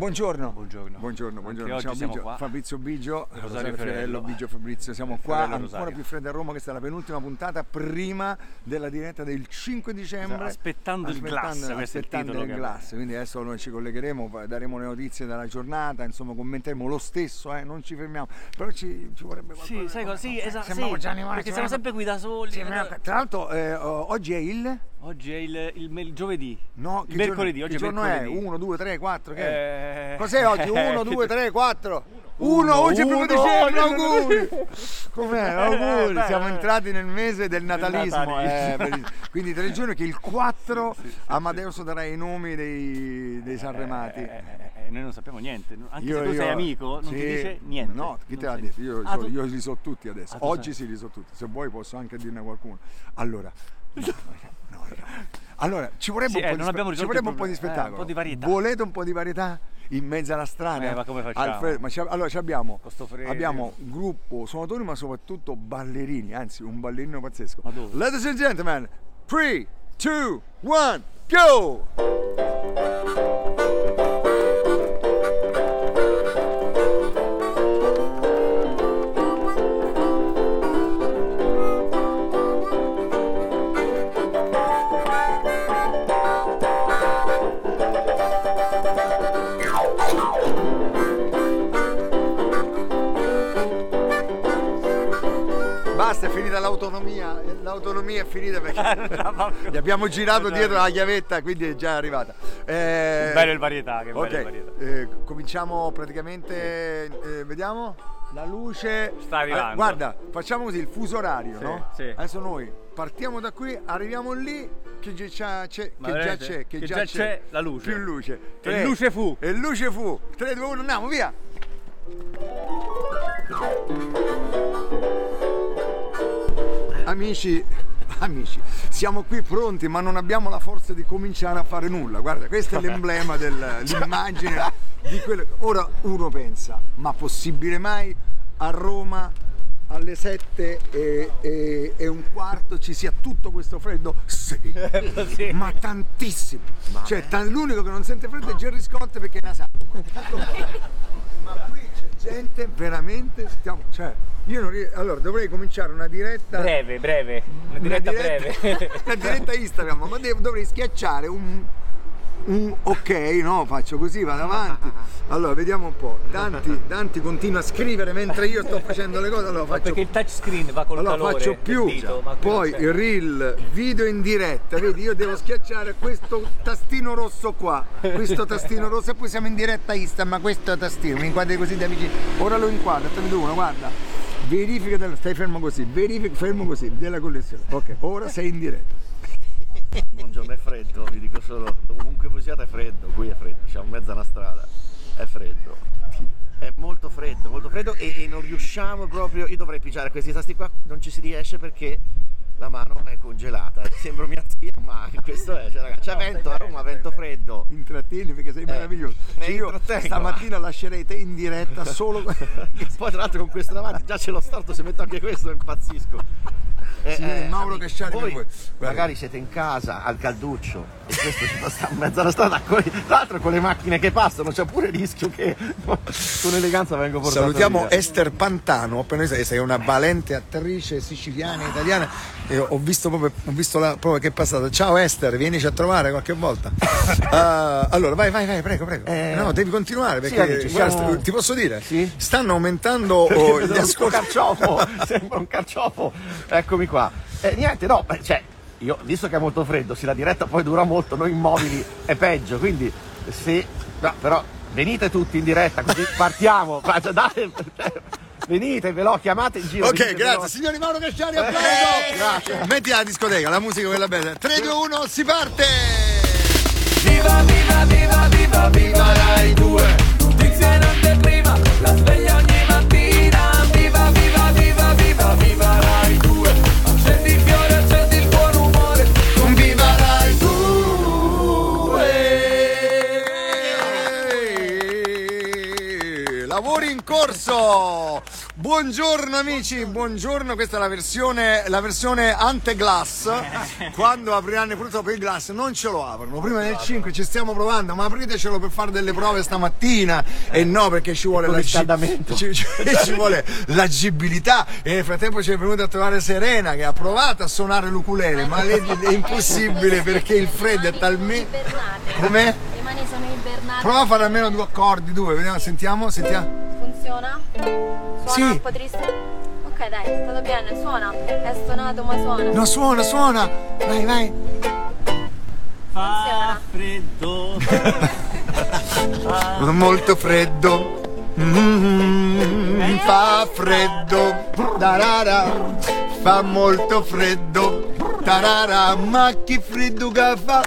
Buongiorno. Buongiorno. Buongiorno, buongiorno. Ciao siamo Bigio, qua. Fabrizio Bigio, Rosario Rosario Fiorello. Bigio Fabrizio. Siamo qua Fiorello ancora Rosario. più freddi a Roma, questa è la penultima puntata prima della diretta del 5 dicembre. Aspettando il glass, il aspettando il che glass. Quindi adesso noi ci collegheremo, poi daremo le notizie della giornata, insomma commenteremo lo stesso, eh, non ci fermiamo. Però ci, ci vorrebbe qualcosa. Sì, sai cosa? Sì, esatto. Sì, già animati, Perché siamo sembriamo- sempre qui da soli. Sì, ma- Tra l'altro eh, oggi è il... Oggi è il, il, il giovedì. No, il mercoledì. Oggi che è giorno mercoledì. è? 1, 2, 3, 4, che è? Eh, Cos'è oggi? 1, 2, 3, 4. 1, Uno, oggi è primo dicembre, auguri! Com'è? Auguri! beh, Siamo beh. entrati nel mese del natalismo. natalismo. eh, quindi tre giorni che il 4 Amadeus darà i nomi dei, dei Sanremati. eh, eh, eh, noi non sappiamo niente. Anche Io- se tu io- sei amico, non sì. ti dice niente. No, chi te l'ha detto? Io, Ah, so- tu- io li so tutti adesso. Ah, Oggi sì li so tutti. Se vuoi posso anche dirne qualcuno. Allora, no, no, no. Allora, ci vorrebbe, Sì, un, eh, po di spe- ci vorrebbe un po' di. Eh, spettacolo. un po' di varietà. Volete un po' di varietà? In mezzo alla strada? Eh, ma come facciamo? Alfredo, ma allora abbiamo, freddo. abbiamo gruppo suonatori ma soprattutto ballerini, anzi un ballerino pazzesco. Ladies and gentlemen, 3, 2, 1, go! Finita l'autonomia, l'autonomia è finita perché gli abbiamo girato dietro la chiavetta, quindi è già arrivata. Eh, Bello il varietà, che bello ok, il varietà. eh, cominciamo praticamente, eh, vediamo, la luce... Sta arrivando. Eh, guarda, facciamo così, il fuso orario, Sì, no? sì. Adesso noi partiamo da qui, arriviamo lì, che già c'è, che già c'è, che Che già c'è, c'è la luce. Più luce. E Tre- luce fu. E luce fu. 3, 2, 1, andiamo, via! Amici, amici, siamo qui pronti ma non abbiamo la forza di cominciare a fare nulla. Guarda, questo è l'emblema dell'immagine di quello. Ora uno pensa, ma possibile mai a Roma alle 7 e, e- e un quarto ci sia tutto questo freddo? Sì, Sì. ma tantissimo. Cioè, ta- l'unico che non sente freddo è Gerry Scott perché è nasato. Ma qui c'è gente veramente. Stiamo, cioè, io non ries- Allora, dovrei cominciare una diretta. Breve, breve. Una una diretta diretta- breve. una diretta Instagram, ma devo- dovrei schiacciare un, un ok, no? Faccio così, vado avanti. Allora, vediamo un po'. Danti, Danti continua a scrivere mentre io sto facendo le cose. Allora, faccio perché il touchscreen va col allora calore faccio più, dito, poi il reel, video in diretta, vedi io devo schiacciare questo tastino rosso qua, questo tastino rosso e poi siamo in diretta Instagram, ma questo tastino, mi inquadri così da vicino, ora lo inquadro, 3, 2, 1, guarda, verifica, del, stai fermo così, verifica, fermo così, della connessione, ok, ora sei in diretta. Buongiorno, è freddo, vi dico solo, ovunque voi siate è freddo, qui è freddo, siamo in mezzo alla strada, è freddo. È molto freddo, molto freddo e, e non riusciamo proprio, io dovrei pigiare questi tasti qua, non ci si riesce perché la mano è congelata, sembro mia zia, ma questo è, cioè, ragazzi, c'è vento a Roma, vento freddo. Intrattieni perché sei meraviglioso. mi Cioè, io stamattina lascerei te in diretta solo Poi tra l'altro con questo davanti già ce l'ho storto, se metto anche questo impazzisco. Eh, Sì, Mauro per voi voi. Magari siete in casa al calduccio e questo ci stare in mezzo alla strada con, tra l'altro con le macchine che passano c'è pure il rischio che con eleganza vengo portato Salutiamo via. Esther Pantano, appena sei, sei una valente attrice siciliana, italiana. Ho visto proprio, ho visto la, proprio che è passata. Ciao Esther, vienici a trovare qualche volta. Ah, allora, vai, vai, vai, prego, prego. Eh, no, devi continuare perché sì, amici, guarda, siamo- ti posso dire, Sì? stanno aumentando oh, gli ascolti. carciofo sembra un carciofo eccomi qua Eh, niente no cioè io visto che è molto freddo se la diretta poi dura molto noi immobili è peggio quindi se no, però venite tutti in diretta così partiamo date, venite ve l'ho chiamate in giro Ok, grazie. Signori Mauro Casciari, applauso. Eh, grazie. Metti la discoteca, la musica quella bella. 3, 2, 1, si parte! Viva, viva, viva, viva, viva Rai 2 Notizie in anteprima, la sveglia ogni mattina Viva, viva, viva, viva, viva Rai 2 Accendi il fiore, accendi il buon umore Con Viva Rai 2 lavori in corso. Buongiorno amici, buongiorno. Questa è la versione, la versione ante glass. Quando apriranno purtroppo il glass non ce lo aprono. Prima del 5 ci stiamo provando, ma apritecelo per fare delle prove stamattina. E no, perché ci vuole la ci, ci- ci vuole l'agibilità. E nel frattempo ci è venuta a trovare Serena che ha provato a suonare l'ukulele, ma lei è impossibile perché il freddo è talmente. Com'è? Le mani sono ibernate. Prova a fare almeno due accordi, due, vediamo, sentiamo, sentiamo. Funziona? Suona Sì. un po' triste? Ok dai, è stato bene, suona. È suonato ma suona. No, suona, suona! Vai, vai! Funziona. freddo. Molto freddo. Mm, fa freddo. Tarara. Fa molto freddo. Tarara. Ma che freddo che fa?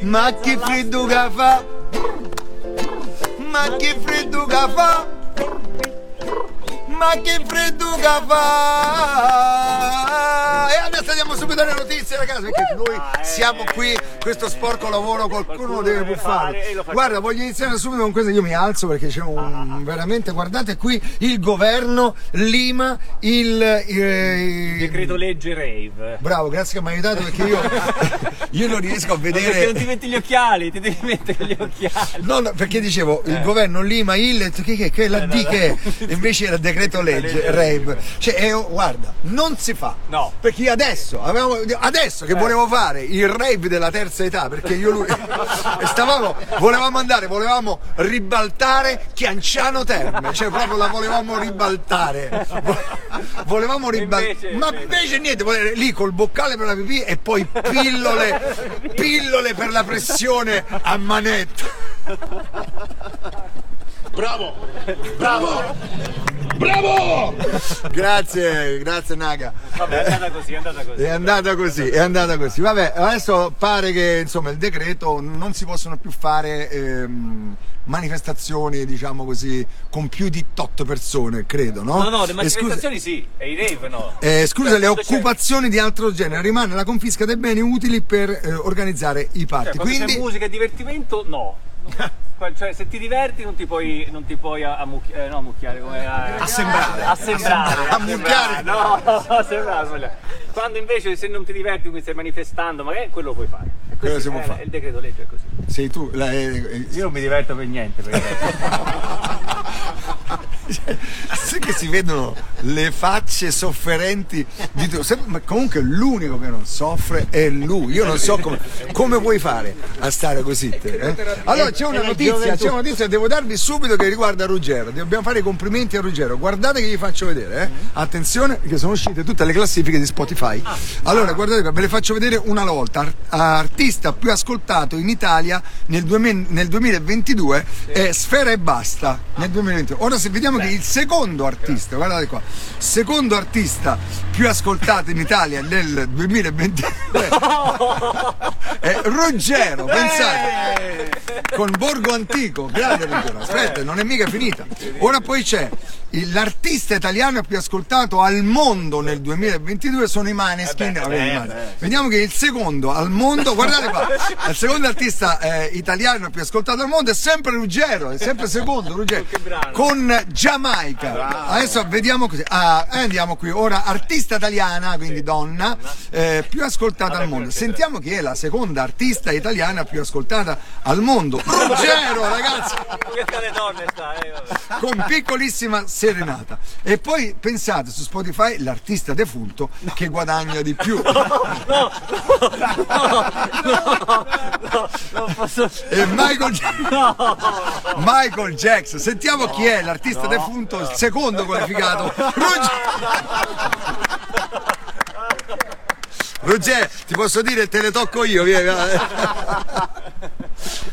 Ma che freddo che fa? Ma che freddo che fa? Ma che freddo che fa? E adesso andiamo subito alle notizie, ragazzi, perché noi siamo qui, questo sporco lavoro qualcuno lo deve fare. Guarda, voglio iniziare subito con questo, io mi alzo perché c'è un veramente, guardate qui il governo Lima il eh, Decreto legge rave. Bravo, grazie che mi hai aiutato perché io, io non riesco a Perché non ti vedere metti gli occhiali, ti devi mettere gli occhiali. No, no, perché dicevo il governo Lima il che, che, che la D che è? Invece era decreto legge rave cioè eh, guarda non si fa No. perché adesso avevamo, adesso che volevo fare il rave della terza età perché io lui stavamo volevamo andare volevamo ribaltare Chianciano Terme cioè proprio la volevamo ribaltare. Vo- volevamo ribaltare. ma invece niente lì col boccale per la pipì e poi pillole pillole per la pressione a manetta Bravo! Bravo! Bravo! Grazie, grazie Naga. Vabbè, è andata così, è andata così. È andata così, è andata così. Vabbè, adesso pare che insomma il decreto non si possono più fare ehm, manifestazioni, diciamo così, con più di 8 persone, credo, no? No, no, le scusa- manifestazioni sì, e i rave no. eh, scusa, Cioè, le quando c'è- occupazioni di altro genere rimane la confisca dei beni utili per eh, organizzare i Cioè, party. quando Quindi c'è musica e divertimento, no. Cioè, se ti diverti non ti puoi, non ti puoi ammucchiare, eh, no, ammucchiare, come a- Assembrare. Assembrare. Ammucchiare. No, assembrare, sbagliato. Quando invece se non ti diverti, quindi stai manifestando, magari quello puoi fare. È Quello così, si può eh, fare. Il decreto legge è così. sei tu, la- eh, eh, Io non mi diverto per niente. Perché... Sai che si vedono le facce sofferenti di tu. Sempre- Ma comunque l'unico che non soffre è lui. Io non so come, come puoi fare a stare così. te, eh? Allora c'è una notizia, c'è una notizia, devo darvi subito che riguarda Ruggero. Dobbiamo fare i complimenti a Ruggero. Guardate che vi faccio vedere, eh. Attenzione, perché sono uscite tutte le classifiche di Spotify. Allora, guardate ve le faccio vedere una volta. Ar- artista più ascoltato in Italia nel, 2000 nel 2022 è Sfera e Basta. Nel 2022. Ora se vediamo che il secondo artista, guardate qua, secondo artista più ascoltato in Italia nel 2022 è Ruggero, pensate. Con Borgo Antico, grande Ruggero. Aspetta, non è mica finita. Ora poi c'è l'artista italiano più ascoltato al mondo nel 2022 sono i Maneskin. Vabbè, i Maneskin. Vediamo che il secondo al mondo, guardate qua, il secondo artista eh, italiano più ascoltato al mondo è sempre Ruggero, è sempre secondo Ruggero. Con Giamaica. Adesso vediamo così. Ah, eh, andiamo qui. Ora, artista italiana, quindi donna, eh, più ascoltata al mondo. Sentiamo chi è la seconda artista italiana più ascoltata al mondo. Ruggero, ragazzi! eh, vabbè. con piccolissima serenata. E poi pensate su Spotify l'artista defunto che guadagna di più. Non posso... E Michael, Ja- Michael Jackson. Sentiamo chi è l'artista defunto, il secondo qualificato. Ruggero, ti posso dire te le tocco io, via.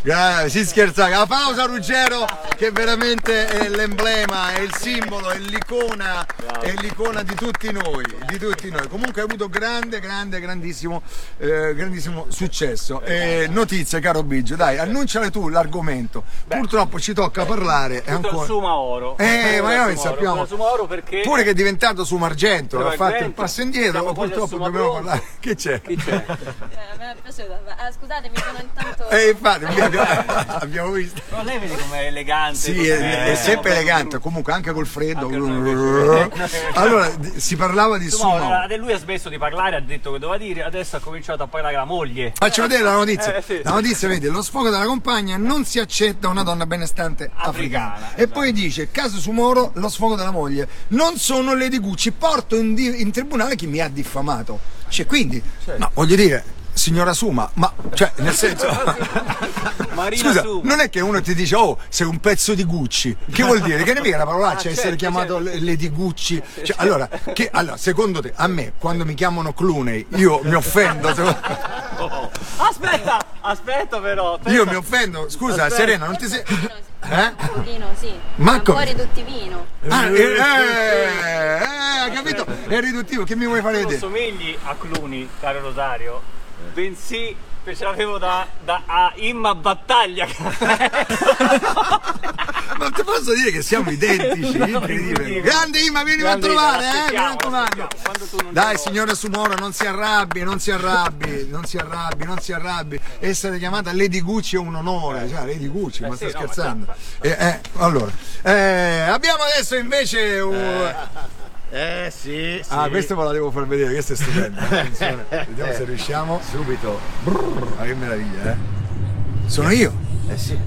Gra- si scherza, la pausa Ruggero che veramente è l'emblema, è il simbolo, è l'icona, è l'icona di tutti noi, di tutti noi. Comunque ha avuto grande, grande, grandissimo, eh, grandissimo successo. Eh, notizie, caro Biggio, dai, annunciale tu l'argomento. Purtroppo ci tocca parlare è ancora. Suma Oro. Eh, ma noi Suma sappiamo. Suma Oro perché... Pure che è diventato su Margento, Però ha fatto il passo indietro, siamo quasi purtroppo dobbiamo Suma parlare. Che c'è? Chi c'è? Eh, a me è piaciuto. Eh, scusate, mi sono intanto. Eh, infatti. abbiamo visto. Però lei vedi com'è elegante. Sì, com'è- è, è sempre eh, elegante, comunque anche col freddo. Anche. Allora, si parlava di sumo. ora, lui ha smesso di parlare, ha detto che doveva dire, adesso ha cominciato a parlare la moglie. Faccio vedere la notizia. Eh, sì. La notizia, vedi, lo sfogo della compagna non si accetta una donna benestante africana. Africana, E poi dice, caso su Moro, lo sfogo della moglie. Non sono Lady Gucci, porto in, di- in tribunale chi mi ha diffamato. Cioè, quindi, no, voglio dire, signora Suma, ma, cioè, nel senso... Marina Scusa, Suma. non è che uno ti dice, oh, sei un pezzo di Gucci. Che vuol dire? Che ne mica la parolaccia Ah, essere certo, chiamato certo. Lady Gucci? Cioè, allora, che, allora, secondo te, a me, quando mi chiamano Clooney, io mi offendo? se- Aspetta, aspetta però. aspetta. Io mi offendo? Scusa, Aspetta. Serena, non ti sei... Eh? Un pochino, sì. Ma un po' riduttivino. Ah, eh, eh, eh, hai capito? È riduttivo, che mi vuoi fare vedere? somigli a Cluni, caro Rosario, bensì che ce l'avevo da, da a Imma Battaglia. Ma ti posso dire che siamo identici, incredibile. Grande Ima, vieni a trovare, eh, mi raccomando. Dai, signora Sumora, non si arrabbi, non si arrabbi, non si arrabbi, non si arrabbi. Essere chiamata Lady Gucci è un onore, cioè Lady Gucci, ma Eh sta sì, no, ma scherzando. Eh, eh, allora, eh, abbiamo adesso invece un... Eh sì, sì. Ah, questo ve la devo far vedere, questo è stupendo. Attenzione, vediamo se riusciamo. Subito. Ma che meraviglia, eh? Sono io. Eh sì.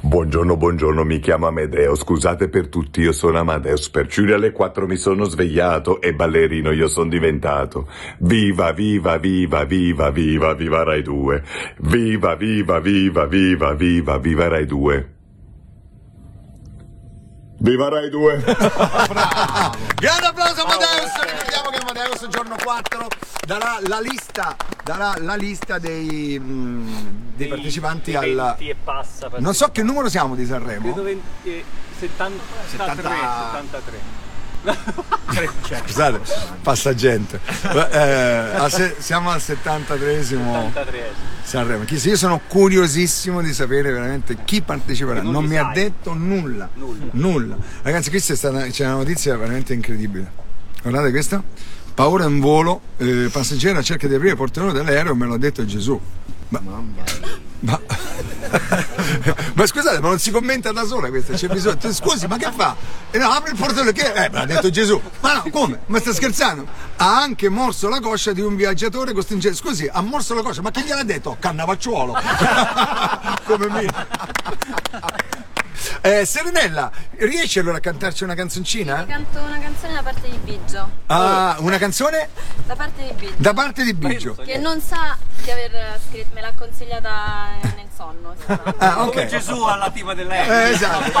Buongiorno, buongiorno, mi chiamo Amedeo, scusate per tutti, io sono Amadeus, per Ciuri alle 4 mi sono svegliato e ballerino io sono diventato. Viva, viva, viva, viva, viva, viva Rai 2. Viva, viva, viva, viva, viva, viva Rai 2. Viva Rai 2! Grande applauso a Amadeus! Ricordiamo che Amadeus giorno 4 darà la lista, darà la lista dei, mm, dei partecipanti alla... 20 e passa. Non so che numero siamo di Credo Sanremo. 20, eh, 73, 73. Scusate, passa gente. Eh, se- siamo al 73esimo 73. Sanremo. Chi- Io sono curiosissimo di sapere veramente chi parteciperà. Non Non mi ha sai. detto nulla. Nulla. Ragazzi, questa è stata c'è una notizia veramente incredibile. Guardate questa. Paura in volo, eh, passeggera cerca di aprire il portellone dell'aereo, me l'ha detto Gesù. Ma, ma, ma scusate, ma non si commenta da sola questa, c'è bisogno. Scusi, ma che fa? E no, apri il portellone che. Eh, me l'ha detto Gesù. Ma no, come? Ma sta scherzando? Ha anche morso la coscia di un viaggiatore costringente. Scusi, ha morso la coscia, ma che gliel'ha detto? Cannavacciuolo. come me. Eh, Serenella, riesci allora a cantarci una canzoncina? Canto una canzone da parte di Biggio. Ah, una canzone Da parte di Biggio. da parte di Biggio. Che non sa di aver scritto, me l'ha consigliata nel sonno. Ah, Come ok. Gesù alla tipa dell'aereo. Eh, esatto.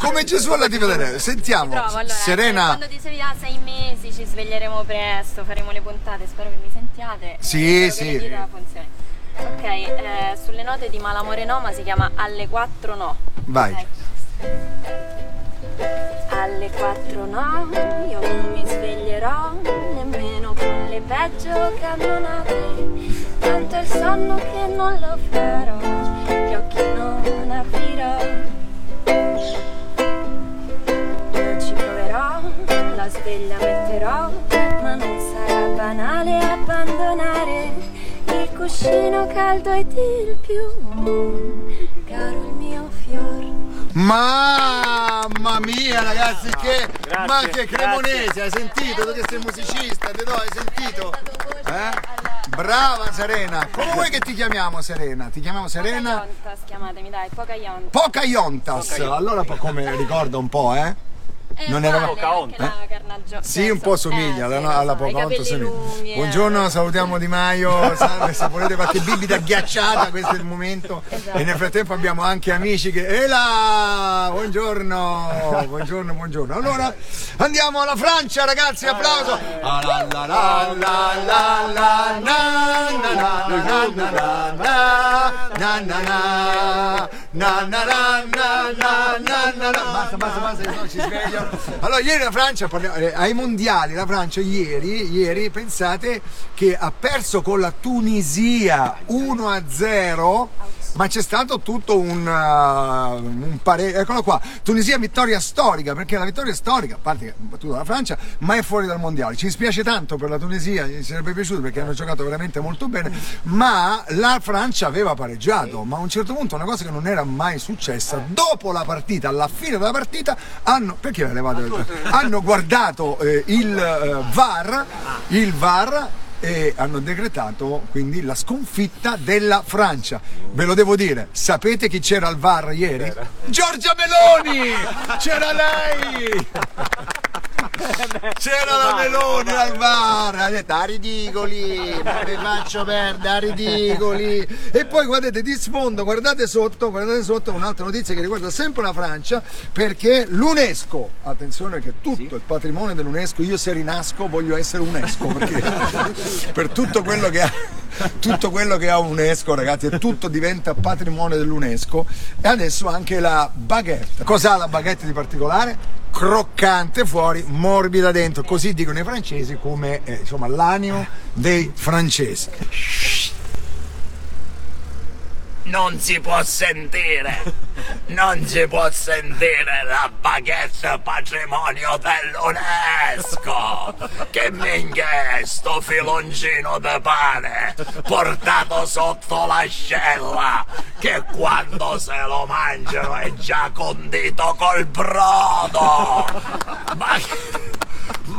Come Gesù alla TV del Sentiamo. Provo, allora, Serena. Quando dicevi ah, sei mesi ci sveglieremo presto, faremo le puntate, spero che mi sentiate. Sì, Eh, sì. che funzioni. Ok, eh, sulle note di Malamore no, ma si chiama Alle 4 no. Vai. Ok. Alle 4 no, io non mi sveglierò nemmeno con le peggio cannonate. Tanto il sonno che non lo farò, gli occhi non aprirò. Io ci proverò, la sveglia metterò, ma non sarà banale abbandonare il cuscino caldo ed il più caro il mio fior. Mamma mia ragazzi che grazie, ma che cremonese grazie. hai sentito tu che sei musicista te do hai sentito eh? Brava Serena. Come vuoi che ti chiamiamo Serena? Ti chiamiamo Serena? Pocahontas, chiamatemi dai, Pocahontas. Pocahontas allora come ricorda un po' eh Eh, non era- uguale, Pocahontas, la carnaggio- Sì, un po' somiglia, eh, alla, sì, alla Pocahontas somiglia. eh. Buongiorno, salutiamo Di Maio, salve, se volete qualche bibita ghiacciata, questo è il momento. Esatto. E nel frattempo abbiamo anche amici che... Ela! Buongiorno, buongiorno, buongiorno. Allora, andiamo alla Francia, ragazzi, applauso! Na, na, na, na, na, na, na, na. Basta, basta, basta, sennò ci sveglio. Allora, ieri la Francia, eh, ai mondiali, la Francia ieri, ieri, pensate che ha perso con la Tunisia 1 a 0 ma c'è stato tutto un, uh, un parere. Eccolo qua, Tunisia vittoria storica, perché la vittoria storica, a parte che ha battuto la Francia, ma è fuori dal mondiale. Ci dispiace tanto per la Tunisia, gli sarebbe piaciuto perché hanno giocato veramente molto bene, ma la Francia aveva pareggiato, ma a un certo punto una cosa che non era mai successa, dopo la partita, alla fine della partita, hanno, perché l'hai levato? hanno guardato eh, il eh, VAR, il VAR e hanno decretato quindi la sconfitta della Francia. Ve lo devo dire, sapete chi c'era al VAR ieri? Giorgia Meloni! C'era lei! C'era la Meloni al VAR, ha detto "Ah, ridicoli, vi faccio perdere, ah, ridicoli. E poi guardate di sfondo, guardate sotto, guardate sotto un'altra notizia che riguarda sempre la Francia, perché l'UNESCO, attenzione che tutto il patrimonio dell'UNESCO, io se rinasco voglio essere UNESCO, perché per tutto quello che ha tutto quello che ha UNESCO ragazzi tutto diventa patrimonio dell'UNESCO. E adesso anche la baguette. Cos'ha la baguette di particolare? Croccante fuori, morbida dentro, così dicono i francesi come eh, insomma l'animo dei francesi. Non si può sentire, non si può sentire la baguette patrimonio dell'UNESCO. Che minchia è sto filoncino di pane portato sotto l'ascella che quando se lo mangiano è già condito col brodo. Ma...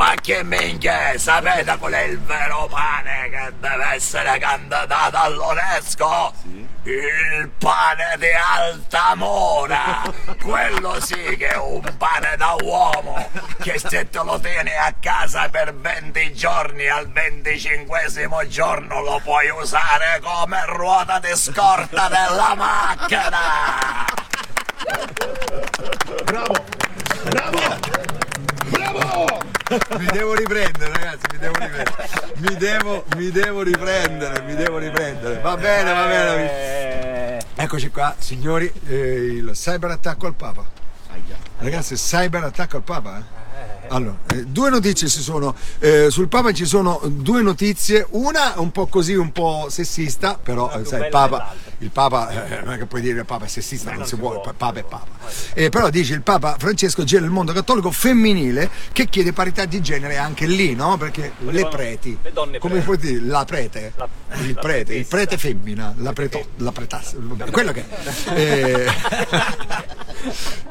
Ma che minchia? Sapete qual è il vero pane che deve essere candidato all'UNESCO? Il pane di Altamura! Quello sì che è un pane da uomo! Che se te lo tieni a casa per 20 giorni al 25 giorno lo puoi usare come ruota di scorta della macchina! Mi devo riprendere ragazzi, mi devo riprendere. Mi devo, mi devo riprendere, mi devo riprendere. Va bene, va bene. Eh, Eccoci qua, signori, eh, il cyber attacco al Papa. Ragazzi, cyber attacco al Papa? eh? Allora, eh, due notizie ci sono. eh, sul Papa ci sono due notizie. Una un po' così, un po' sessista, però eh, sai, il Papa. Il Papa eh, non è che puoi dire il Papa è sessista, non, non si si può, Papa è Papa. Eh, però dice il Papa Francesco gira il mondo cattolico femminile che chiede parità di genere anche lì, no? Perché le Volevano- preti, le donne come puoi dire, la prete, La- il la prete, il prete femmina, la preto, la pretassa, quello che è. Eh,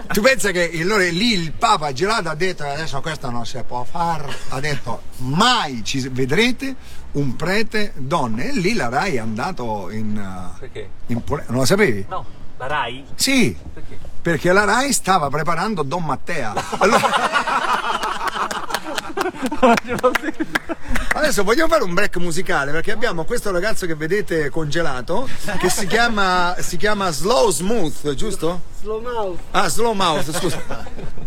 tu pensa che allora lì il Papa girato ha detto adesso questo non si può fare, ha detto mai ci vedrete un prete donne e lì la Rai è andato in, uh, Perché? in non lo sapevi? No, la Rai? Sì, Perché? perché la Rai stava preparando Don Mattea. Allora- Adesso vogliamo fare un break musicale perché abbiamo questo ragazzo che vedete congelato che si chiama, si chiama Slow Smooth, giusto? Slow Mouth. Ah, Slow Mouth, scusa.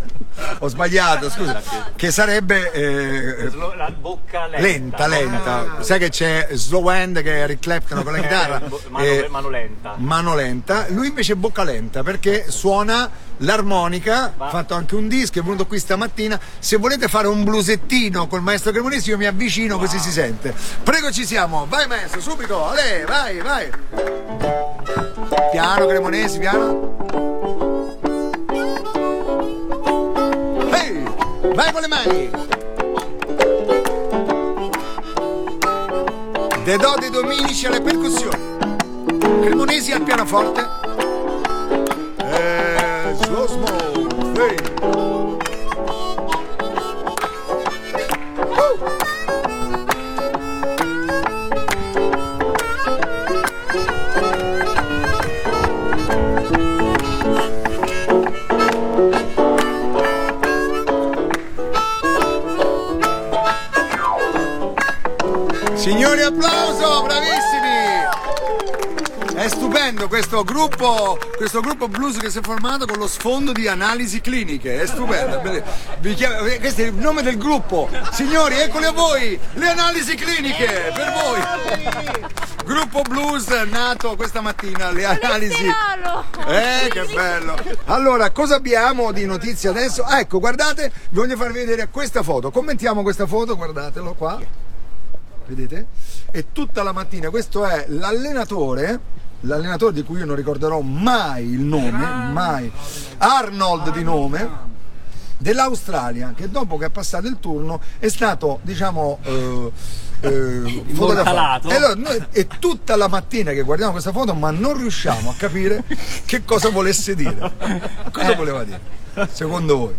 Ho sbagliato, scusa. Che sarebbe eh, La bocca lenta, lenta. lenta. Sai che c'è Slow Hand che è Eric Clapton con la chitarra? Bo- mano- Eh, mano lenta. Mano lenta. Lui invece è bocca lenta perché suona l'armonica, ha fatto anche un disco, è venuto qui stamattina. Se volete fare un blusettino col maestro Cremonesi io mi avvicino così si sente. Prego ci siamo, vai maestro, subito, Ale, vai, vai. Piano Cremonesi, piano. Vai con le mani. De dodi dominici alle percussioni. Cremonesi al pianoforte. E slow smoke. Signori, applauso, bravissimi! È stupendo questo gruppo, questo gruppo blues che si è formato con lo sfondo di analisi cliniche, è stupendo. chiamo- questo è il nome del gruppo. Signori, eccole a voi, le analisi cliniche per voi. Gruppo blues nato questa mattina, le analisi. Eh, che bello! Allora, cosa abbiamo di notizie adesso? Ah, ecco, guardate, voglio farvi vedere questa foto. Commentiamo questa foto, guardatelo qua vedete? E tutta la mattina, questo è l'allenatore l'allenatore di cui io non ricorderò mai il nome, mai, Arnold di nome, dell'Australia, che dopo che è passato il turno è stato, diciamo, eh, eh, fotografato. E, allora noi- e tutta la mattina che guardiamo questa foto, ma non riusciamo a capire che cosa volesse dire. Cosa voleva dire? Secondo voi?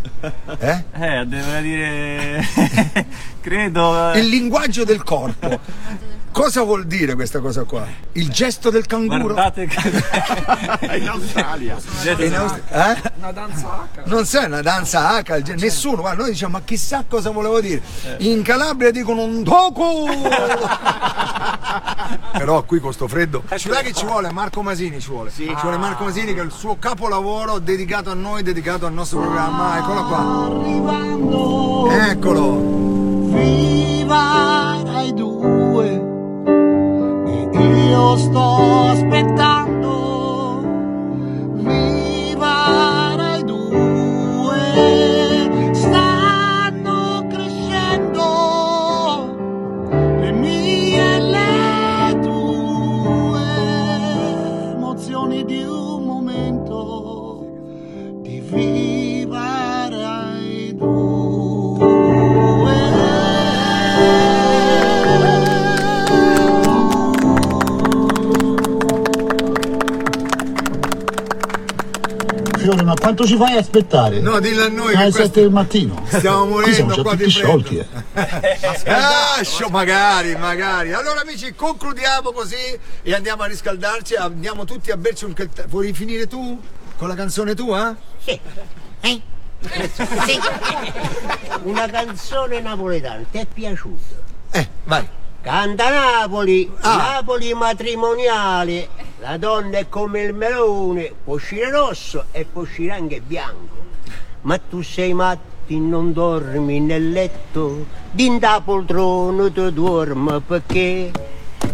Eh? Eh, devo dire. Credo. eh, Il linguaggio del corpo. Cosa vuol dire questa cosa qua? Il gesto del canguro? Guardate che. in Australia. In Aust- eh? Una danza H. Non sai una danza H, gen- nessuno, guarda, noi diciamo ma chissà cosa volevo dire. In Calabria dicono un doku! Però qui con sto freddo. Ci vuole che ci vuole? Marco Masini ci vuole. Ci vuole Marco Masini che è il suo capolavoro dedicato a noi, dedicato al nostro programma. Eccolo qua. Eccolo. Viva Rai 2 e io sto ci fai aspettare? No, dillo a noi Alle che 7 questo- del mattino. Stiamo Qui siamo morendo già qua tutti di sciolti. eh. Ah, magari, magari. Allora amici, concludiamo così e andiamo a riscaldarci, andiamo tutti a berci un caffè. Vuoi finire tu con la canzone tua? Sì. Eh? Sì. Una canzone napoletana, ti è piaciuta? Eh, vai. Canta Napoli, Ah. Napoli matrimoniale, la donna è come il melone, può uscire rosso e può uscire anche bianco. Ma tu sei matti, non dormi nel letto, dinda poltrona tu dormi perché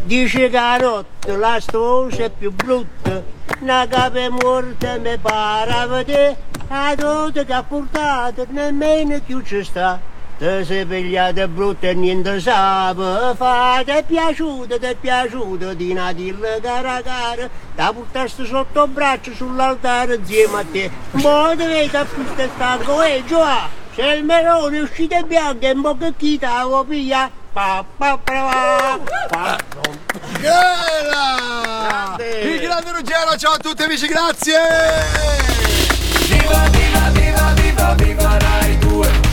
dice che la notte la storia è più brutta, una capa morta mi pare a vedere, la dote che ha portato nemmeno più ci sta. Te sei pigliata brutta e niente sape fa, ti è piaciuto, ti è piaciuto, di Natille cara cara, da portasti sotto braccio sull'altare insieme a te. Mo ti vedi a questo stanco, e Gioà, se il melone è uscito bianco e mo che chi t'avevo piglia, pa pa pa pa pa. Il grande Ruggero, ciao a tutti amici, grazie! Viva, viva, viva, viva, viva Rai 2